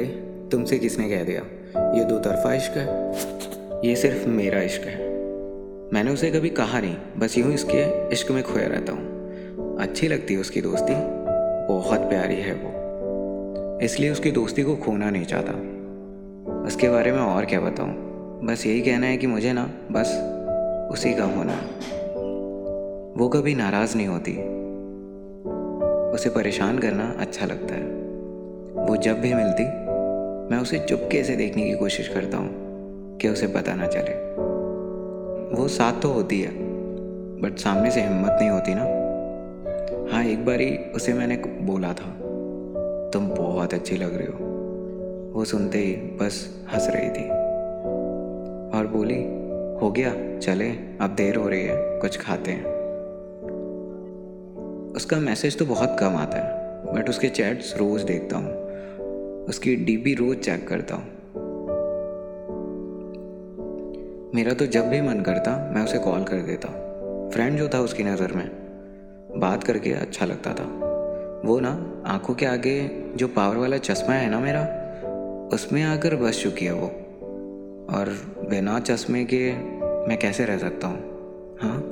अरे तुमसे किसने कह दिया? ये दो तरफा इश्क है। ये सिर्फ़ मेरा इश्क है। मैंने उसे कभी कहा नहीं, बस यूँ इसके इश्क में खोया रहता हूँ। अच्छी लगती है उसकी दोस्ती। बहुत प्यारी है वो। इसलिए उसकी दोस्ती को खोना नहीं चाहता। उसके बारे में और क्या बताऊँ? बस यही कहना है कि मुझे ना, बस उसी का होना। वो कभी नाराज़ नहीं होती। उसे परेशान करना अच्छा लगता है। वो जब भी मिलती मैं उसे चुपके से देखने की कोशिश करता हूँ कि उसे पता ना चले। वो साथ तो होती है, बट सामने से हिम्मत नहीं होती ना। हाँ एक बार ही उसे मैंने बोला था, तुम बहुत अच्छी लग रही हो। वो सुनते ही बस हंस रही थी। और बोली, हो गया, चले, अब देर हो रही है, कुछ खाते हैं। उसका मैसेज तो बहुत कम आता है, बट उसके चैट्स रोज़ देखता हूँ। उसकी डीपी रोज चेक करता हूँ। मेरा तो जब भी मन करता, मैं उसे कॉल कर देता फ्रेंड जो था उसकी नज़र में, बात करके अच्छा लगता था। वो ना, आँखों के आगे जो पावर वाला चश्मा है ना मेरा, उसमें आकर बस चुकी है वो। और बिना चश्मे के मैं कैसे रह सकता हूँ? हाँ?